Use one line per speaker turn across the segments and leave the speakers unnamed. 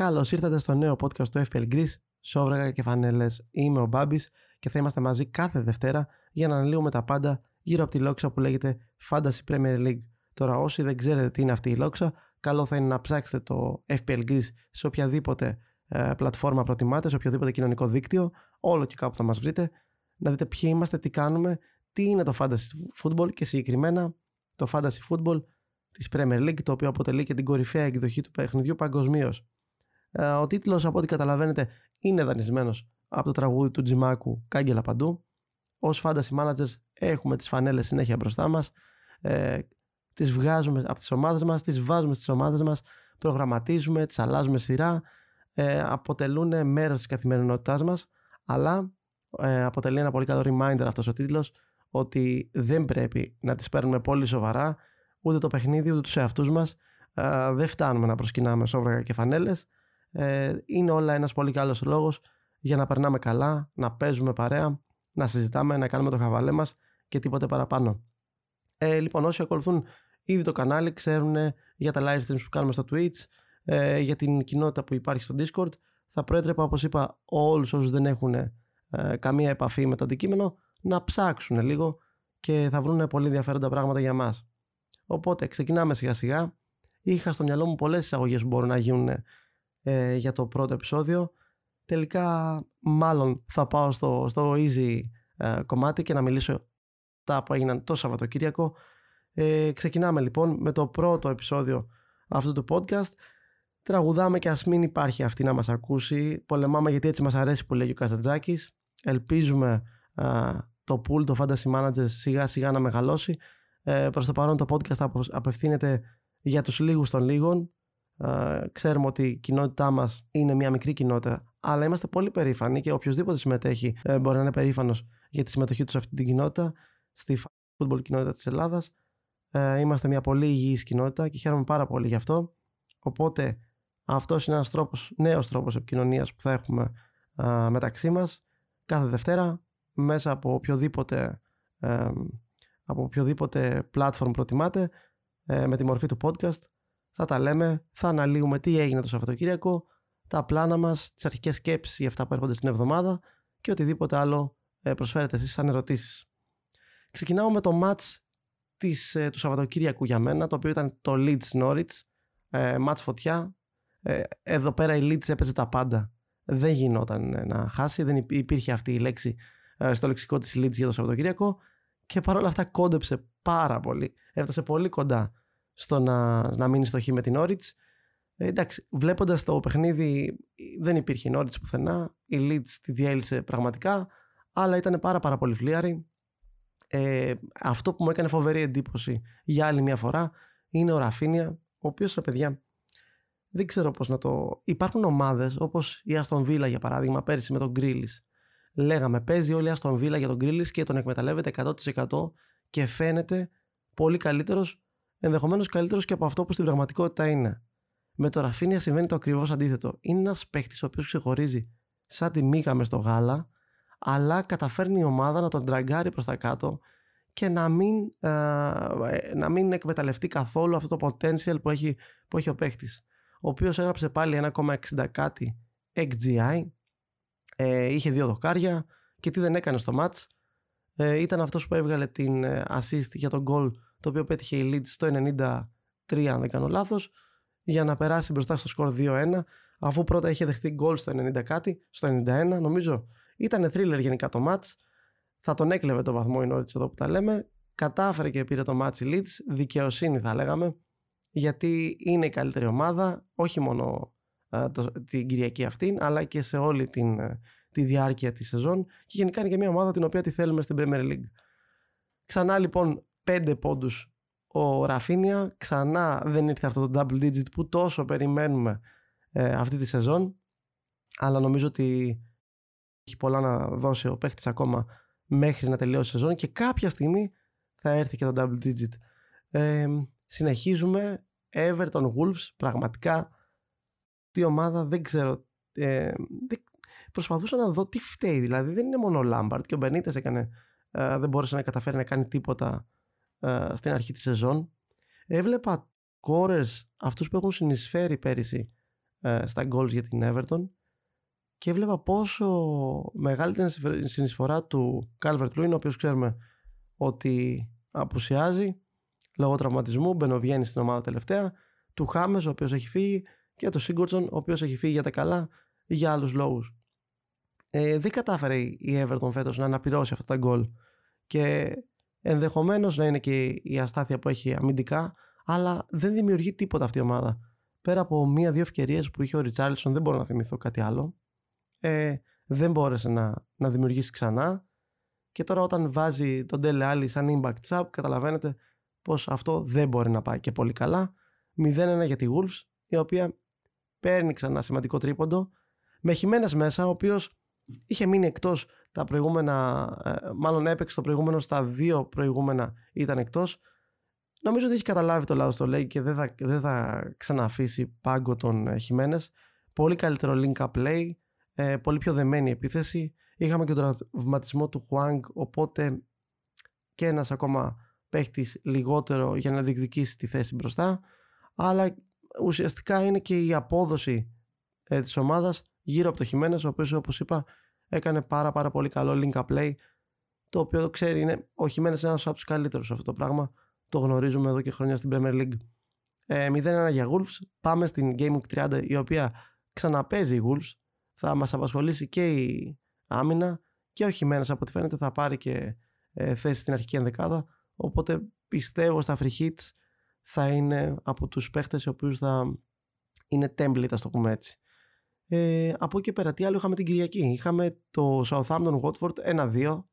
Καλώς ήρθατε στο νέο podcast του FPL Greece, Σόβραγα και Φανέλες. Είμαι ο Μπάμπης και θα είμαστε μαζί κάθε Δευτέρα για να αναλύουμε τα πάντα γύρω από τη λόξα που λέγεται Fantasy Premier League. Τώρα, όσοι δεν ξέρετε τι είναι αυτή η λόξα, καλό θα είναι να ψάξετε το FPL Greece σε οποιαδήποτε ε, πλατφόρμα προτιμάτε, σε οποιοδήποτε κοινωνικό δίκτυο, όλο και κάπου θα μας βρείτε, να δείτε ποιοι είμαστε, τι κάνουμε, τι είναι το Fantasy Football και συγκεκριμένα το Fantasy Football της Premier League, το οποίο αποτελεί και την κορυφαία εκδοχή του παιχνιδιού παγκοσμίως. Ε, ο τίτλος, από ό,τι καταλαβαίνετε, είναι δανεισμένος από το τραγούδι του Τζιμάκου «Κάγκελα παντού». Ως fantasy managers έχουμε τις φανέλες συνέχεια μπροστά μας, ε, τις βγάζουμε από τις ομάδες μας, τις βάζουμε στις ομάδες μας, προγραμματίζουμε, τις αλλάζουμε σειρά, ε, αποτελούν μέρος της καθημερινότητάς μας, αλλά ε, αποτελεί ένα πολύ καλό reminder αυτός ο τίτλος ότι δεν πρέπει να τις παίρνουμε πολύ σοβαρά ούτε το παιχνίδι ούτε τους εαυτούς μας. Ε, δεν φτάνουμε να προσκυνάμε σόβραγα και φανέλες ε, είναι όλα ένας πολύ καλός λόγος για να περνάμε καλά, να παίζουμε παρέα, να συζητάμε, να κάνουμε το χαβαλέ μας και τίποτε παραπάνω. Ε, λοιπόν, όσοι ακολουθούν ήδη το κανάλι ξέρουν για τα live streams που κάνουμε στο Twitch, ε, για την κοινότητα που υπάρχει στο Discord. Θα προέτρεπα, όπως είπα, όλους όσους δεν έχουν ε, καμία επαφή με το αντικείμενο να ψάξουν λίγο και θα βρουν πολύ ενδιαφέροντα πράγματα για μας. Οπότε ξεκινάμε σιγά σιγά. Είχα στο μυαλό μου πολλές εισαγωγές που μπορούν να γίνουν ε, για το πρώτο επεισόδιο. Τελικά μάλλον θα πάω στο, στο easy ε, κομμάτι και να μιλήσω τα που έγιναν το Σαββατοκύριακο. Ε, ξεκινάμε λοιπόν με το πρώτο επεισόδιο αυτού του podcast. Τραγουδάμε και ας μην υπάρχει αυτή να μας ακούσει. Πολεμάμε γιατί έτσι μας αρέσει που λέει ο Καζατζάκης. Ελπίζουμε το pool, το Fantasy Manager σιγά σιγά να μεγαλώσει. Ε, προς το παρόν το podcast απευθύνεται για τους λίγους των λίγων ε, ξέρουμε ότι η κοινότητά μας είναι μια μικρή κοινότητα, αλλά είμαστε πολύ περήφανοι και οποιοδήποτε συμμετέχει ε, μπορεί να είναι περήφανος για τη συμμετοχή του σε αυτή την κοινότητα, στη football κοινότητα της Ελλάδας. Ε, είμαστε μια πολύ υγιής κοινότητα και χαίρομαι πάρα πολύ γι' αυτό. Οπότε αυτός είναι ένας τρόπος, νέος τρόπος επικοινωνίας που θα έχουμε ε, μεταξύ μας κάθε Δευτέρα μέσα από οποιοδήποτε, ε, από οποιοδήποτε platform προτιμάτε με τη μορφή του podcast θα τα λέμε, θα αναλύουμε τι έγινε το Σαββατοκύριακο, τα πλάνα μας, τις αρχικές σκέψεις για αυτά που έρχονται στην εβδομάδα και οτιδήποτε άλλο ε, προσφέρετε εσείς σαν ερωτήσεις. Ξεκινάω με το match της, ε, του Σαββατοκύριακου για μένα, το οποίο ήταν το Leeds Norwich, ε, match φωτιά. Ε, εδώ πέρα η Leeds έπαιζε τα πάντα. Δεν γινόταν να χάσει, δεν υπήρχε αυτή η λέξη στο λεξικό της Leeds για το Σαββατοκύριακο και παρόλα αυτά κόντεψε πάρα πολύ. Έφτασε πολύ κοντά στο να, να μείνει στο χ με την Όριτς. Ε, εντάξει, βλέποντας το παιχνίδι, δεν υπήρχε Όριτς πουθενά. Η Leeds τη διέλυσε πραγματικά, αλλά ήταν πάρα, πάρα πολύ φλίαρη. Ε, αυτό που μου έκανε φοβερή εντύπωση για άλλη μια φορά είναι ο Ραφίνια, ο οποίος ρε παιδιά, δεν ξέρω πώς να το. Υπάρχουν ομάδες όπως η Αστον Βίλα για παράδειγμα, πέρυσι με τον Γκρίλι. Λέγαμε, παίζει όλη η Αστον Βίλα για τον Γκρίλι και τον εκμεταλλεύεται 100% και φαίνεται πολύ καλύτερος ενδεχομένως καλύτερος και από αυτό που στην πραγματικότητα είναι. Με το Ραφίνια συμβαίνει το ακριβώς αντίθετο. Είναι ένας παίχτη ο οποίος ξεχωρίζει σαν τη μίγα μες στο γάλα, αλλά καταφέρνει η ομάδα να τον τραγκάρει προς τα κάτω και να μην, ε, να μην εκμεταλλευτεί καθόλου αυτό το potential που έχει, που έχει ο παίχτη. Ο οποίος έγραψε πάλι 1,60 κάτι XGI, ε, είχε δύο δοκάρια και τι δεν έκανε στο match. Ε, ήταν αυτός που έβγαλε την ε, assist για τον goal το οποίο πέτυχε η Leeds στο 93 αν δεν κάνω λάθος για να περάσει μπροστά στο σκορ 2-1 αφού πρώτα είχε δεχτεί γκολ στο 90 κάτι, στο 91 νομίζω. Ήταν thriller γενικά το match θα τον έκλεβε το βαθμό η Norwich εδώ που τα λέμε. Κατάφερε και πήρε το match η Leeds. Δικαιοσύνη θα λέγαμε. Γιατί είναι η καλύτερη ομάδα όχι μόνο το, την Κυριακή αυτή αλλά και σε όλη την, τη διάρκεια της σεζόν. Και γενικά είναι και μια ομάδα την οποία τη θέλουμε στην Premier League. Ξανά λοιπόν 5 πόντους ο Ραφίνια. Ξανά δεν ήρθε αυτό το double digit που τόσο περιμένουμε ε, αυτή τη σεζόν. Αλλά νομίζω ότι έχει πολλά να δώσει ο παίχτης ακόμα μέχρι να τελειώσει η σεζόν και κάποια στιγμή θα έρθει και το double digit. Ε, συνεχίζουμε. Everton Wolves, πραγματικά τι ομάδα δεν ξέρω. Ε, προσπαθούσα να δω τι φταίει. Δηλαδή δεν είναι μόνο ο Λάμπαρτ και ο Μπενίτες έκανε, ε, δεν μπόρεσε να καταφέρει να κάνει τίποτα ε, στην αρχή της σεζόν. Έβλεπα κόρες αυτούς που έχουν συνεισφέρει πέρυσι ε, στα goals για την Everton και έβλεπα πόσο μεγάλη ήταν η συνεισφορά του Calvert Lewin ο οποίος ξέρουμε ότι απουσιάζει λόγω τραυματισμού, μπαινοβγαίνει στην ομάδα τελευταία, του Χάμες ο οποίος έχει φύγει και του Σίγκορτσον ο οποίος έχει φύγει για τα καλά για άλλους λόγους. Ε, δεν κατάφερε η Everton φέτος να αναπληρώσει αυτά τα γκολ και ενδεχομένως να είναι και η αστάθεια που έχει αμυντικά αλλά δεν δημιουργεί τίποτα αυτή η ομάδα. Πέρα από μία-δύο ευκαιρίες που είχε ο Ριτσάρλσον, δεν μπορώ να θυμηθώ κάτι άλλο. Ε, δεν μπόρεσε να, να δημιουργήσει ξανά. Και τώρα όταν βάζει τον Ντέλε Άλλη σαν impact sub, καταλαβαίνετε πως αυτό δεν μπορεί να πάει και πολύ καλά. 0-1 για τη Wolves, η οποία παίρνει ξανά σημαντικό τρίποντο. Με χειμένες μέσα, ο οποίος είχε μείνει εκτός τα προηγούμενα, ε, μάλλον έπαιξε το προηγούμενο στα δύο προηγούμενα ήταν εκτός. Νομίζω ότι έχει καταλάβει το λάθος το λέει και δεν θα, δεν θα ξαναφήσει πάγκο τον ε, Χιμένες. Πολύ καλύτερο link-up play, ε, πολύ πιο δεμένη επίθεση. Είχαμε και τον τραυματισμό του Χουάνγκ, οπότε και ένας ακόμα παίχτης λιγότερο για να διεκδικήσει τη θέση μπροστά. Αλλά ουσιαστικά είναι και η απόδοση ε, της ομάδας γύρω από το Χιμένες, ο οποίος όπως είπα έκανε πάρα πάρα πολύ καλό link-up play το οποίο ξέρει είναι ο Χιμένες είναι ένας από τους καλύτερους σε αυτό το πράγμα το γνωρίζουμε εδώ και χρόνια στην Premier League. Ε, 0-1 για Wolves. Πάμε στην Game Week 30 η οποία ξαναπέζει η Wolves. Θα μας απασχολήσει και η άμυνα και ο Χιμένας από ό,τι φαίνεται θα πάρει και ε, θέση στην αρχική ενδεκάδα. Οπότε πιστεύω στα free hits θα είναι από τους παίχτες οι οποίους θα είναι template, ας το πούμε έτσι. Ε, από εκεί πέρα τι άλλο είχαμε την Κυριακή. Είχαμε το Southampton Watford 1-2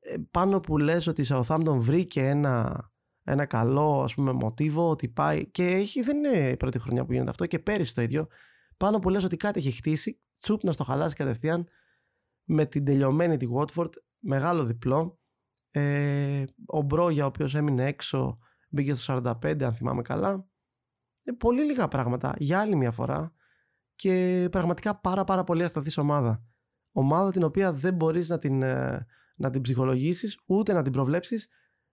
ε, πάνω που λες ότι η Southampton βρήκε ένα, ένα καλό ας πούμε μοτίβο ότι πάει και έχει, δεν είναι η πρώτη χρονιά που γίνεται αυτό και πέρυσι το ίδιο. Πάνω που λες ότι κάτι έχει χτίσει τσουπ να στο χαλάσει κατευθείαν με την τελειωμένη τη Watford μεγάλο διπλό. Ε, ο Μπρόγια ο οποίος έμεινε έξω μπήκε στο 45 αν θυμάμαι καλά. Ε, πολύ λίγα πράγματα. Για άλλη μια φορά και πραγματικά πάρα πάρα πολύ ασταθής ομάδα ομάδα την οποία δεν μπορείς να την ε, να την ψυχολογήσεις, ούτε να την προβλέψεις.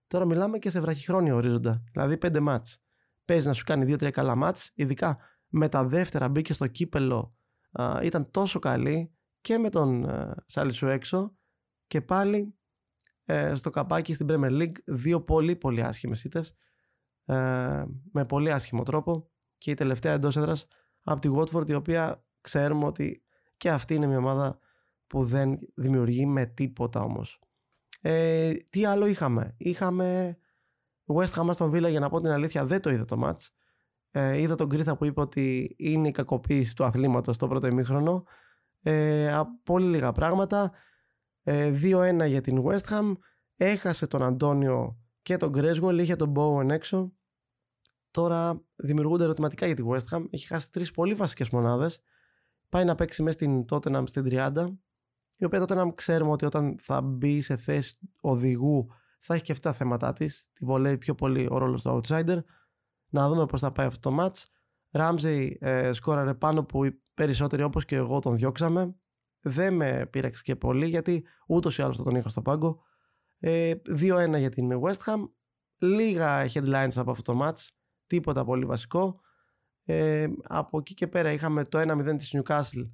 Τώρα μιλάμε και σε βραχυχρόνιο ορίζοντα. Δηλαδή πέντε μάτς. Παίζεις να σου κάνει δύο-τρία καλά μάτς, ειδικά με τα δεύτερα μπήκε στο κύπελο. Α, ήταν τόσο καλή και με τον Σάλι σου έξω και πάλι ε, στο καπάκι στην Premier League δύο πολύ πολύ άσχημες ήττες ε, με πολύ άσχημο τρόπο και η τελευταία εντός έδρας από τη Watford η οποία ξέρουμε ότι και αυτή είναι μια ομάδα που δεν δημιουργεί με τίποτα όμως. Ε, τι άλλο είχαμε; Είχαμε West Ham στον Villa για να πω την αλήθεια δεν το είδα το match. Ε, είδα τον Κρίθα που είπε ότι είναι η κακοποίηση του αθλήματος στο πρώτο ημίχρονο. Ε, πολύ λίγα πράγματα. Ε, 2-1 για την West Ham. Έχασε τον Αντώνιο και τον Γκρέσγουελ. Είχε τον Bowen έξω. Τώρα δημιουργούνται ερωτηματικά για τη West Ham. Έχει χάσει τρεις πολύ βασικές μονάδες. Πάει να παίξει μέσα στην Tottenham στην 30 η οποία τότε να ξέρουμε ότι όταν θα μπει σε θέση οδηγού θα έχει και αυτά τα θέματα της. Τη βολεύει πιο πολύ ο ρόλος του outsider. Να δούμε πώς θα πάει αυτό το match. Ράμζεϊ ε, σκόραρε πάνω που οι περισσότεροι όπως και εγώ τον διώξαμε. Δεν με πείραξε και πολύ γιατί ούτως ή άλλως θα τον είχα στο πάγκο. Ε, 2-1 για την West Ham. Λίγα headlines από αυτό το match. Τίποτα πολύ βασικό. Ε, από εκεί και πέρα είχαμε το 1-0 της Newcastle,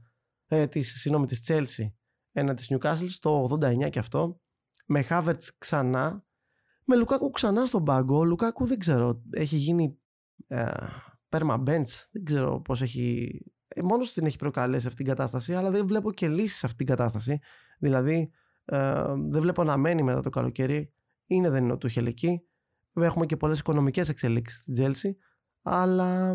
ε, της, συγγνώμη, της Chelsea ένα της Newcastle στο 89 και αυτό με Havertz ξανά με Λουκάκου ξανά στον πάγκο. Ο Λουκάκου δεν ξέρω έχει γίνει ε, perma bench δεν ξέρω πως έχει ε, μόνος την έχει προκαλέσει αυτή την κατάσταση αλλά δεν βλέπω και λύσεις σε αυτή την κατάσταση. Δηλαδή ε, δεν βλέπω να μένει μετά το καλοκαίρι είναι δεν είναι ο Τούχελ εκεί έχουμε και πολλές οικονομικές εξελίξεις στην Chelsea αλλά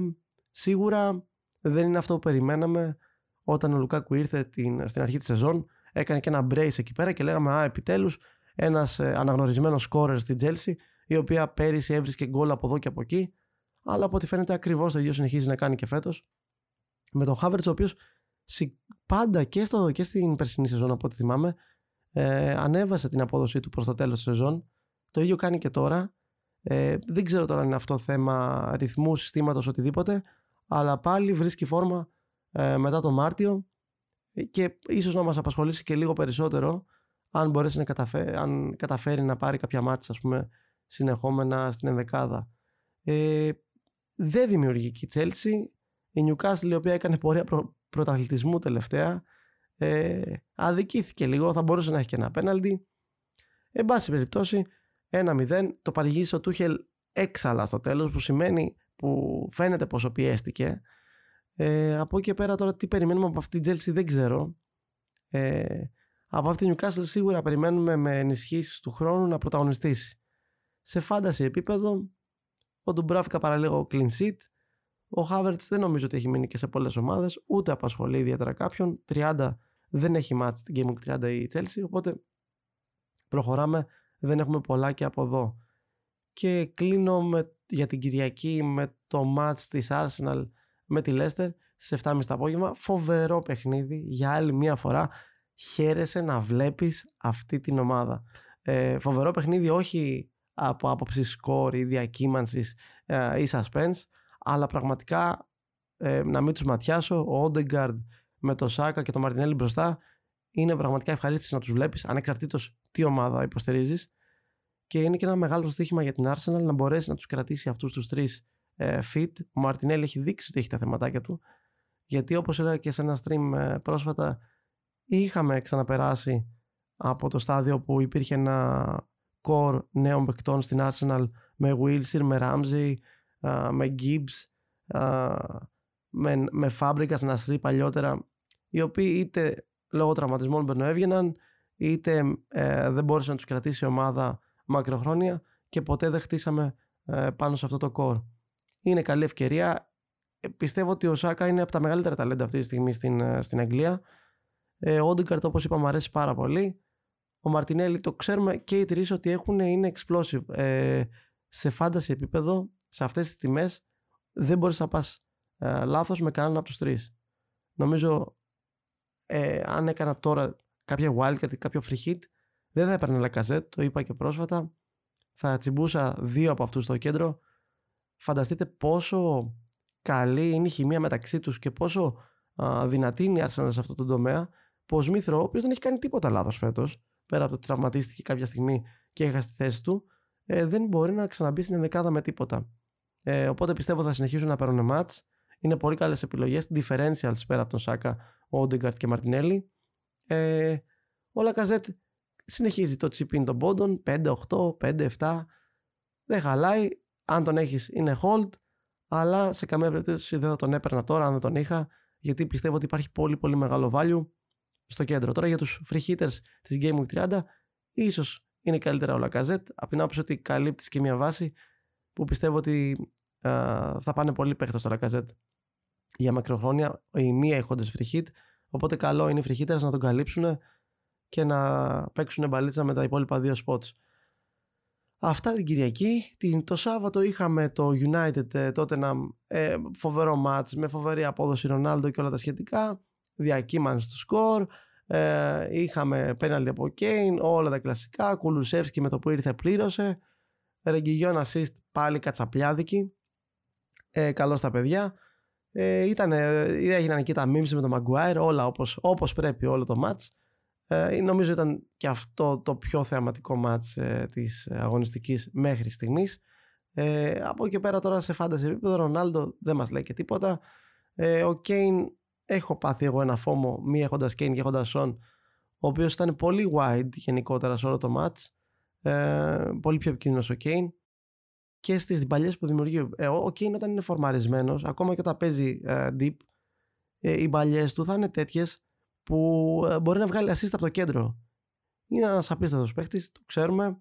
σίγουρα δεν είναι αυτό που περιμέναμε όταν ο Λουκάκου ήρθε την, στην αρχή της σεζόν έκανε και ένα brace εκεί πέρα και λέγαμε Α, επιτέλους ένας ε, αναγνωρισμένος σκόρερ στην Τσέλσι, η οποία πέρυσι έβρισκε γκολ από εδώ και από εκεί. Αλλά από ό,τι φαίνεται ακριβώς το ίδιο συνεχίζει να κάνει και φέτος. Με τον Χάβερτς, ο οποίος πάντα και, στο, και στην περσινή σεζόν, από ό,τι θυμάμαι, ε, ανέβασε την απόδοσή του προς το τέλος της σεζόν. Το ίδιο κάνει και τώρα. Ε, δεν ξέρω τώρα αν είναι αυτό θέμα ρυθμού, συστήματος, οτιδήποτε. Αλλά πάλι βρίσκει φόρμα ε, μετά τον Μάρτιο και ίσως να μας απασχολήσει και λίγο περισσότερο αν μπορέσει να καταφέρει, αν καταφέρει να πάρει κάποια μάτια ας πούμε συνεχόμενα στην ενδεκάδα. Ε, δεν δημιουργεί και η Chelsea. Η Newcastle η οποία έκανε πορεία προ, πρωταθλητισμού τελευταία ε, αδικήθηκε λίγο, θα μπορούσε να έχει και ένα πέναλτι. Εν πάση περιπτώσει, 1-0, το παρηγήρισε ο Τούχελ έξαλα στο τέλος που σημαίνει που φαίνεται πόσο πιέστηκε. Ε, από εκεί και πέρα τώρα τι περιμένουμε από αυτή την Chelsea δεν ξέρω. Ε, από αυτή την Newcastle σίγουρα περιμένουμε με ενισχύσεις του χρόνου να πρωταγωνιστήσει. Σε φάνταση επίπεδο, ο Ντουμπράφικα παραλίγο clean sheet. Ο Χάβερτς δεν νομίζω ότι έχει μείνει και σε πολλές ομάδες, ούτε απασχολεί ιδιαίτερα κάποιον. 30 δεν έχει μάτς στην Game Week 30 η Chelsea, οπότε προχωράμε, δεν έχουμε πολλά και από εδώ. Και κλείνω με, για την Κυριακή με το μάτς της Arsenal με τη Leicester στις 7.30 το απόγευμα. Φοβερό παιχνίδι για άλλη μία φορά. Χαίρεσαι να βλέπεις αυτή την ομάδα. Ε, φοβερό παιχνίδι όχι από άποψη σκόρ ή διακύμανσης ε, ή suspense αλλά πραγματικά ε, να μην τους ματιάσω ο Όντεγκαρντ με το Σάκα και το Μαρτινέλli μπροστά είναι πραγματικά ευχαρίστηση να τους βλέπεις ανεξαρτήτως τι ομάδα υποστηρίζεις και είναι και ένα μεγάλο στοίχημα για την Arsenal να μπορέσει να τους κρατήσει αυτούς τους τρεις ε, fit. Ο Μαρτινέλη έχει δείξει ότι έχει τα θεματάκια του γιατί όπως έλεγα και σε ένα stream ε, πρόσφατα είχαμε ξαναπεράσει από το στάδιο που υπήρχε ένα core νέων παικτών στην Arsenal με Wilson, με Ramsey, με Gibbs, με, με Fabregas να στρεί παλιότερα οι οποίοι είτε λόγω τραυματισμών μπαινοέβγαιναν είτε ε, δεν μπόρεσε να τους κρατήσει η ομάδα μακροχρόνια και ποτέ δεν χτίσαμε ε, πάνω σε αυτό το core. Είναι καλή ευκαιρία. Ε, πιστεύω ότι ο Σάκα είναι από τα μεγαλύτερα ταλέντα αυτή τη στιγμή στην, στην Αγγλία. ο Όντιγκαρτ όπως είπα μου αρέσει πάρα πολύ. Ο Μαρτινέλη το ξέρουμε και οι τρεις ότι έχουν, είναι explosive. σε φάνταση επίπεδο, σε αυτές τις τιμές δεν μπορείς να πας λάθος με κανέναν από τους τρεις. Νομίζω ε, αν έκανα τώρα κάποια wildcard ή κάποιο free hit, δεν θα έπαιρνε Λακαζέτ, το είπα και πρόσφατα. Θα τσιμπούσα δύο από αυτούς στο κέντρο. Φανταστείτε πόσο καλή είναι η χημεία μεταξύ τους και πόσο α, δυνατή είναι η Arsenal σε αυτό το τομέα. Που ο Σμίθρο, ο οποίος δεν έχει κάνει τίποτα λάθος φέτος, πέρα από το ότι τραυματίστηκε κάποια στιγμή και έχασε τη θέση του, ε, δεν μπορεί να ξαναμπεί στην ενδεκάδα με τίποτα. Ε, οπότε πιστεύω θα συνεχίσουν να παίρνουν μάτς. Είναι πολύ καλές επιλογές. Differentials πέρα από τον Σάκα ο Όντεγκαρτ και Μαρτινέλη. Ε, ο Λακαζέτ συνεχίζει το τσιπίν των πόντων 5-8, 5-7. Δεν χαλάει. Αν τον έχεις, είναι hold. Αλλά σε καμία περίπτωση δεν θα τον έπαιρνα τώρα αν δεν τον είχα. Γιατί πιστεύω ότι υπάρχει πολύ πολύ μεγάλο value στο κέντρο. Τώρα για τους free hitters της Game Week 30, ίσως είναι καλύτερα ο Λακαζέτ. Από την άποψη ότι καλύπτεις και μια βάση που πιστεύω ότι θα πάνε πολύ παίχτε στο Λακαζέτ για μακροχρόνια οι μη έχοντες free hit. Οπότε καλό είναι οι free hitters να τον καλύψουν και να παίξουν μπαλίτσα με τα υπόλοιπα δύο spots. Αυτά την Κυριακή. Την, το Σάββατο είχαμε το United ε, τότε ένα ε, φοβερό match με φοβερή απόδοση Ρονάλντο και όλα τα σχετικά. Διακύμανση στο σκορ. Ε, είχαμε πέναλτι από Κέιν, όλα τα κλασικά. Κουλουσεύσκι με το που ήρθε πλήρωσε. Ρεγκυγιόν assist πάλι κατσαπλιάδικη. Ε, καλό στα παιδιά. Ε, ήταν, έγιναν εκεί τα memes με τον Maguire, όλα όπως, όπως πρέπει όλο το match. Ε, νομίζω ήταν και αυτό το πιο θεαματικό match ε, της αγωνιστικής μέχρι στιγμής. Ε, από εκεί πέρα τώρα σε φάνταση επίπεδο, Ρονάλντο δεν μας λέει και τίποτα. Ε, ο Κέιν, έχω πάθει εγώ ένα φόμο, μη έχοντας Κέιν και έχοντας Σον, ο οποίος ήταν πολύ wide γενικότερα σε όλο το match. Ε, πολύ πιο επικίνδυνος ο Κέιν και στις παλιές που δημιουργεί. Ε, ο Κέιν όταν είναι φορμαρισμένος, ακόμα και όταν παίζει ε, deep, ε, οι παλιές του θα είναι τέτοιες που ε, μπορεί να βγάλει assist από το κέντρο. Είναι ένας απίστευτος παίχτη, το ξέρουμε.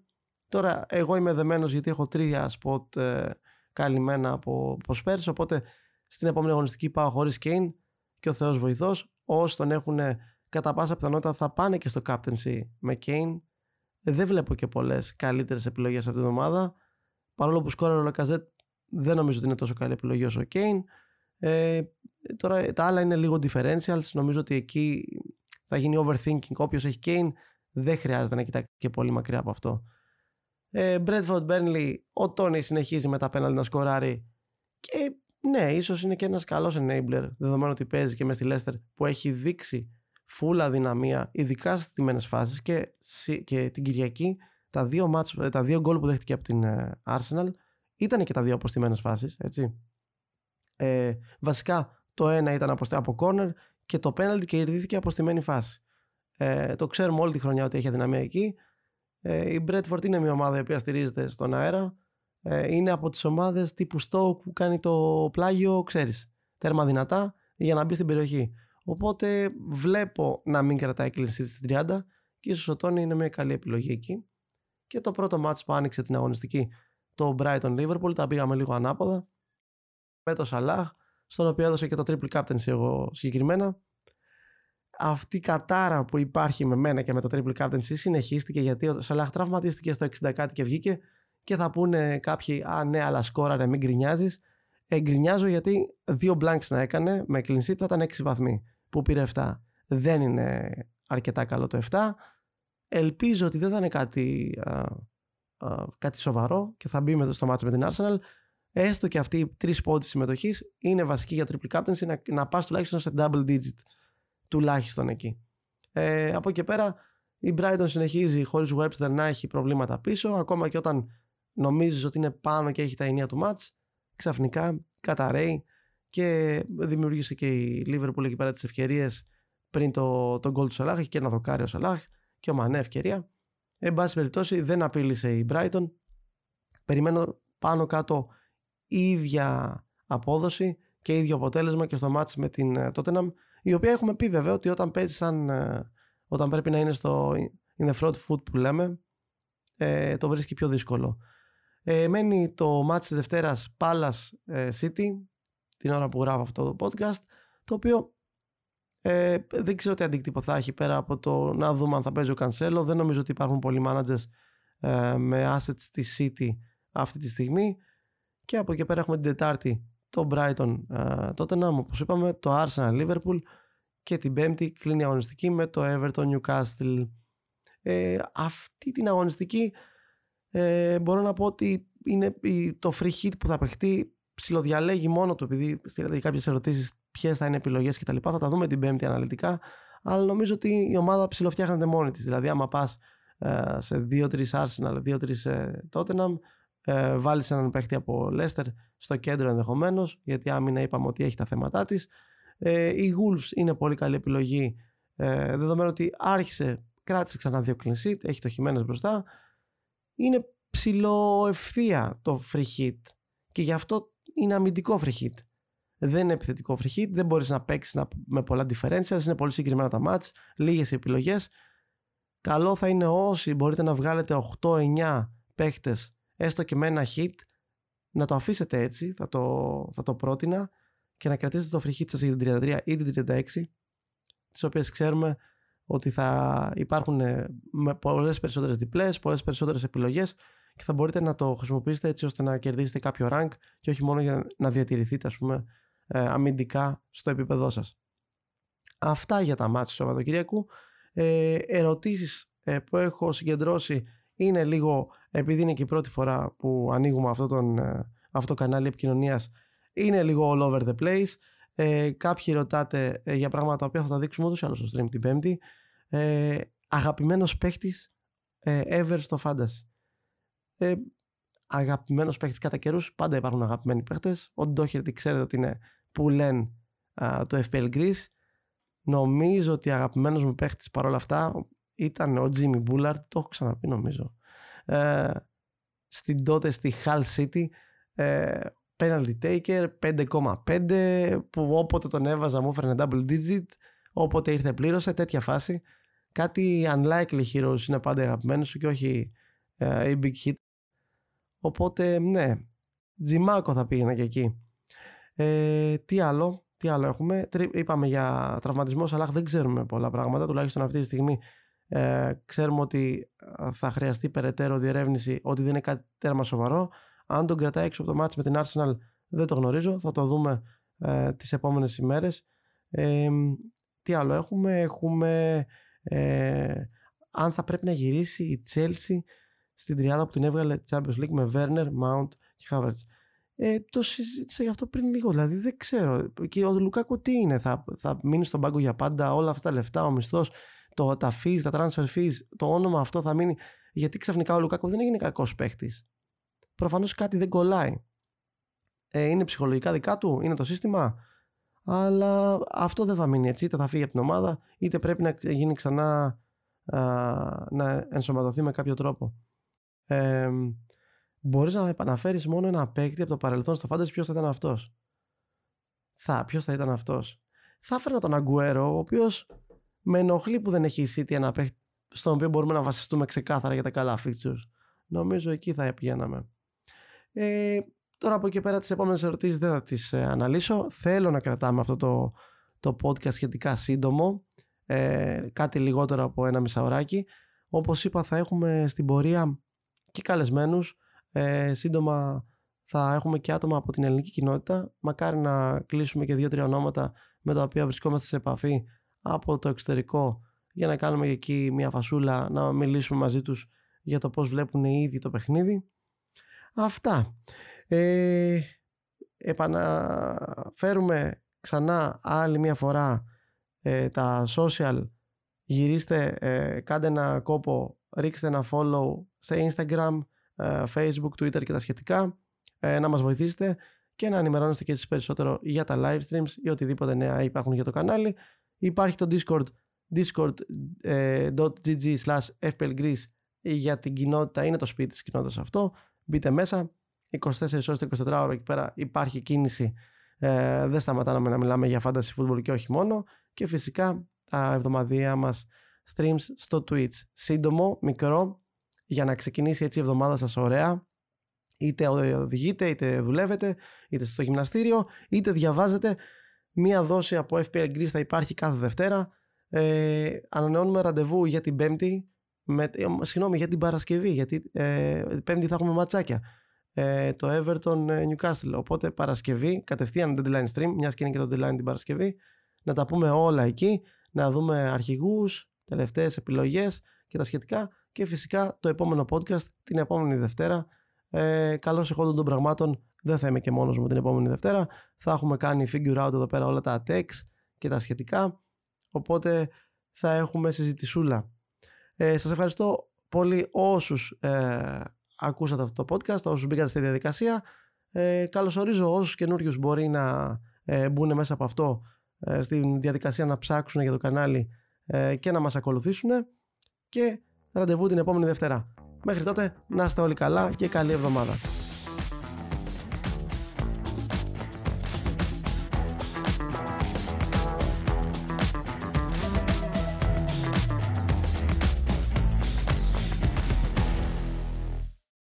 Τώρα, εγώ είμαι δεμένος γιατί έχω τρία spot ε, καλυμμένα από, από Spurs, οπότε στην επόμενη αγωνιστική πάω χωρίς Κέιν και ο Θεός βοηθός. Όσοι τον έχουν κατά πάσα πιθανότητα θα πάνε και στο captaincy με Kane. Δεν βλέπω και πολλές καλύτερες επιλογές αυτή την εβδομάδα. Παρόλο που σκόραρε ο Λακαζέτ, δεν νομίζω ότι είναι τόσο καλή επιλογή όσο ο Κέιν. Ε, τώρα τα άλλα είναι λίγο differentials. Νομίζω ότι εκεί θα γίνει overthinking. Όποιος έχει Kane δεν χρειάζεται να κοιτάξει και πολύ μακριά από αυτό. Ε, Bradford Burnley, ο Τόνι συνεχίζει με τα πέναλτι να σκοράρει. Και ναι, ίσως είναι και ένας καλός enabler, δεδομένου ότι παίζει και μες στη Leicester που έχει δείξει φούλα δυναμία, ειδικά στις τιμένε φάσεις και, και την Κυριακή τα δύο, μάτς, ε, τα δύο γκολ που δέχτηκε από την ε, Arsenal ήταν και τα δύο αποστημένες φάσεις, έτσι. Ε, βασικά, Το ένα ήταν από corner και το πέναλτι κερδίθηκε από στημένη φάση. Ε, το ξέρουμε όλη τη χρονιά ότι έχει αδυναμία εκεί. Ε, η Μπρέτφορντ είναι μια ομάδα η οποία στηρίζεται στον αέρα. Ε, είναι από τις ομάδες τύπου Stoke που κάνει το πλάγιο, ξέρεις, τέρμα δυνατά για να μπει στην περιοχή. Οπότε βλέπω να μην κρατάει κλεισί στην 30 και ίσω ο Τόνι είναι μια καλή επιλογή εκεί. Και το πρώτο μάτς που άνοιξε την αγωνιστική, το Brighton Liverpool, τα πήγαμε λίγο ανάποδα. Με το Σαλάχ, στον οποίο έδωσε και το triple captaincy εγώ συγκεκριμένα. Αυτή η κατάρα που υπάρχει με μένα και με το triple captaincy συνεχίστηκε γιατί ο Σαλάχ τραυματίστηκε στο 60 κάτι και βγήκε και θα πούνε κάποιοι «Α ναι, αλλά σκόραρε, μην γκρινιάζεις. Ε, γκρινιάζω γιατί δύο blanks να έκανε, με κλεινσί θα ήταν 6 βαθμοί, που πήρε 7. Δεν είναι αρκετά καλό το 7. Ελπίζω ότι δεν θα είναι κάτι, α, α, κάτι σοβαρό και θα μπει με, στο μάτς με την Arsenal. Έστω και αυτή οι τρεις πόντι συμμετοχής είναι βασική για triple captaincy να, να πας τουλάχιστον σε double digit. Τουλάχιστον εκεί. Ε, από εκεί πέρα η Brighton συνεχίζει χωρίς Webster να έχει προβλήματα πίσω. Ακόμα και όταν νομίζεις ότι είναι πάνω και έχει τα ενία του match, ξαφνικά καταραίει και δημιούργησε και η Liverpool εκεί πέρα τις ευκαιρίες πριν το, το goal του Σαλάχ. Έχει και ένα δοκάρι ο Σαλάχ και ο Μανέ ευκαιρία. Εν πάση περιπτώσει δεν απείλησε η Brighton. Περιμένω πάνω κάτω η ίδια απόδοση και ίδιο αποτέλεσμα και στο μάτς με την ε, Tottenham η οποία έχουμε πει βέβαια ότι όταν παίζει σαν ε, όταν πρέπει να είναι στο in the front foot που λέμε ε, το βρίσκει πιο δύσκολο. Ε, μένει το μάτς της Δευτέρας Palace City την ώρα που γράφω αυτό το podcast το οποίο ε, δεν ξέρω τι αντίκτυπο θα έχει πέρα από το να δούμε αν θα παίζει ο Cancelo. Δεν νομίζω ότι υπάρχουν πολλοί managers ε, με assets στη City αυτή τη στιγμή. Και από εκεί πέρα έχουμε την Τετάρτη το Brighton ε, Tottenham, όπως είπαμε, το Arsenal Liverpool και την Πέμπτη κλείνει η αγωνιστική με το Everton Newcastle. Ε, αυτή την αγωνιστική ε, μπορώ να πω ότι είναι το free hit που θα παιχτεί ψιλοδιαλέγει μόνο του επειδή στείλατε κάποιες ερωτήσεις ποιες θα είναι επιλογές κτλ. Θα τα δούμε την Πέμπτη αναλυτικά. Αλλά νομίζω ότι η ομάδα ψηλοφτιάχνεται μόνη της. Δηλαδή, άμα πας ε, σε 2-3 Arsenal, 2-3 ε, Tottenham, ε, βάλεις έναν παίχτη από Leicester στο κέντρο ενδεχομένως, γιατί άμυνα είπαμε ότι έχει τα θέματα της. Ε, η Wolves είναι πολύ καλή επιλογή, ε, δεδομένου ότι άρχισε, κράτησε ξανά δύο clean sheet, έχει το χειμένε μπροστά. Είναι ψηλοευθεία το free hit και γι' αυτό είναι αμυντικό free hit δεν είναι επιθετικό free hit, δεν μπορείς να παίξεις με πολλά differentials, είναι πολύ συγκεκριμένα τα match, λίγες επιλογές. Καλό θα είναι όσοι μπορείτε να βγάλετε 8-9 παίχτες έστω και με ένα hit, να το αφήσετε έτσι, θα το, θα το πρότεινα και να κρατήσετε το free hit σας για την 33 ή την 36, τις οποίες ξέρουμε ότι θα υπάρχουν ε, με πολλές περισσότερες διπλές, πολλές περισσότερες επιλογές και θα μπορείτε να το χρησιμοποιήσετε έτσι ώστε να κερδίσετε κάποιο rank και όχι μόνο για να διατηρηθείτε ας πούμε ε, αμυντικά στο επίπεδό σας. Αυτά για τα μάτια του Σαββατοκύριακου. Ε, ερωτήσεις ε, που έχω συγκεντρώσει είναι λίγο, επειδή είναι και η πρώτη φορά που ανοίγουμε αυτό, τον, ε, αυτό το κανάλι επικοινωνίας, είναι λίγο all over the place. Ε, κάποιοι ρωτάτε ε, για πράγματα τα οποία θα τα δείξουμε ούτως ή άλλως στο stream την Πέμπτη. Ε, αγαπημένος παίχτης ε, ever στο Fantasy. Ε, αγαπημένος παίχτης κατά καιρούς. Πάντα υπάρχουν αγαπημένοι παίχτες. Ο Ντόχερτη ξέρετε ότι είναι που λένε το FPL Greece. Νομίζω ότι αγαπημένος μου παίχτης παρόλα αυτά ήταν ο Jimmy Bullard. Το έχω ξαναπεί νομίζω. Ε, στην τότε στη Hull City. Ε, penalty taker 5,5 που όποτε τον έβαζα μου έφερνε double digit όποτε ήρθε πλήρωσε τέτοια φάση κάτι unlikely heroes είναι πάντα αγαπημένο σου και όχι ε, a big hit Οπότε ναι, Τζιμάκο θα πήγαινα και εκεί. Ε, τι άλλο, τι άλλο έχουμε; Είπαμε για τραυματισμό, αλλά δεν ξέρουμε πολλά πράγματα. Τουλάχιστον αυτή τη στιγμή ε, ξέρουμε ότι ε, θα χρειαστεί περαιτέρω διερεύνηση, ότι δεν είναι κάτι τέρμα σοβαρό. Αν τον κρατάει έξω από το μάτς με την Arsenal δεν το γνωρίζω. Θα το δούμε ε, τις επόμενες ημέρες. Ε, τι άλλο έχουμε; Έχουμε ε, αν θα πρέπει να γυρίσει η Chelsea στην τριάδα που την έβγαλε Champions League με Werner, Mount και Havertz. Ε, το συζήτησα γι' αυτό πριν λίγο. Δηλαδή δεν ξέρω. Και ο Λουκάκου τι είναι, θα, θα μείνει στον πάγκο για πάντα, όλα αυτά τα λεφτά, ο μισθός, τα fees, τα transfer fees, το όνομα αυτό θα μείνει. Γιατί ξαφνικά ο Λουκάκου δεν έγινε κακός παίχτη. Προφανώς κάτι δεν κολλάει. Ε, είναι ψυχολογικά δικά του, είναι το σύστημα. Αλλά αυτό δεν θα μείνει έτσι. Είτε θα φύγει από την ομάδα, είτε πρέπει να γίνει ξανά να ενσωματωθεί με κάποιο τρόπο. Ε, Μπορείς να επαναφέρεις μόνο ένα παίκτη από το παρελθόν στο φάνταση ποιος θα ήταν αυτός. Θα, ποιος θα ήταν αυτός. Θα έφερα τον Αγκουέρο, ο οποίος με ενοχλεί που δεν έχει η City ένα παίκτη στον οποίο μπορούμε να βασιστούμε ξεκάθαρα για τα καλά features. Νομίζω εκεί θα πηγαίναμε. Ε, τώρα από εκεί πέρα τις επόμενες ερωτήσεις δεν θα τις ε, αναλύσω. Θέλω να κρατάμε αυτό το, το podcast σχετικά σύντομο. Ε, κάτι λιγότερο από ένα μισάωράκι. Όπως είπα θα έχουμε στην πορεία και καλεσμένους. Ε, σύντομα θα έχουμε και άτομα από την ελληνική κοινότητα. Μακάρι να κλείσουμε και δύο-τρία ονόματα με τα οποία βρισκόμαστε σε επαφή από το εξωτερικό για να κάνουμε εκεί μια φασούλα, να μιλήσουμε μαζί τους για το πώς βλέπουν οι ίδιοι το παιχνίδι. Αυτά. Ε, επαναφέρουμε ξανά άλλη μια φορά ε, τα social. Γυρίστε, ε, κάντε ένα κόπο, ρίξτε ένα follow σε Instagram, ε, Facebook, Twitter και τα σχετικά. Ε, να μας βοηθήσετε και να ενημερώνεστε και εσείς περισσότερο για τα live streams ή οτιδήποτε νέα υπάρχουν για το κανάλι. Υπάρχει το Discord discord.gg slash fplgreece για την κοινότητα, είναι το σπίτι της κοινότητας αυτό. Μπείτε μέσα, 24 ώρες 24 ώρα εκεί πέρα υπάρχει κίνηση. Ε, δεν σταματάμε να μιλάμε για fantasy football και όχι μόνο. Και φυσικά τα εβδομαδία μας streams στο Twitch. Σύντομο, μικρό, για να ξεκινήσει έτσι η εβδομάδα σας ωραία. Είτε οδηγείτε, είτε δουλεύετε, είτε στο γυμναστήριο, είτε διαβάζετε. Μία δόση από FPL Greece θα υπάρχει κάθε Δευτέρα. Ε, ανανεώνουμε ραντεβού για την Πέμπτη, με, ε, συγγνώμη, για την Παρασκευή, γιατί ε, Πέμπτη θα έχουμε ματσάκια. Ε, το Everton ε, Newcastle. Οπότε Παρασκευή, κατευθείαν deadline stream, μιας και είναι και το deadline την Παρασκευή, να τα πούμε όλα εκεί, να δούμε αρχηγούς, τελευταίες επιλογές και τα σχετικά. Και φυσικά το επόμενο podcast την επόμενη Δευτέρα. Ε, Καλώς εχόντων των πραγμάτων, δεν θα είμαι και μόνος μου την επόμενη Δευτέρα. Θα έχουμε κάνει figure out εδώ πέρα όλα τα text και τα σχετικά. Οπότε θα έχουμε συζητησούλα. Ε, σας ευχαριστώ πολύ όσους ε, ακούσατε αυτό το podcast, όσους μπήκατε στη διαδικασία. Ε, καλωσορίζω όσους καινούριους μπορεί να ε, μπουν μέσα από αυτό ε, στη διαδικασία να ψάξουν για το κανάλι ε, και να μας ακολουθήσουν και ραντεβού την επόμενη Δευτέρα. Μέχρι τότε να είστε όλοι καλά και καλή εβδομάδα.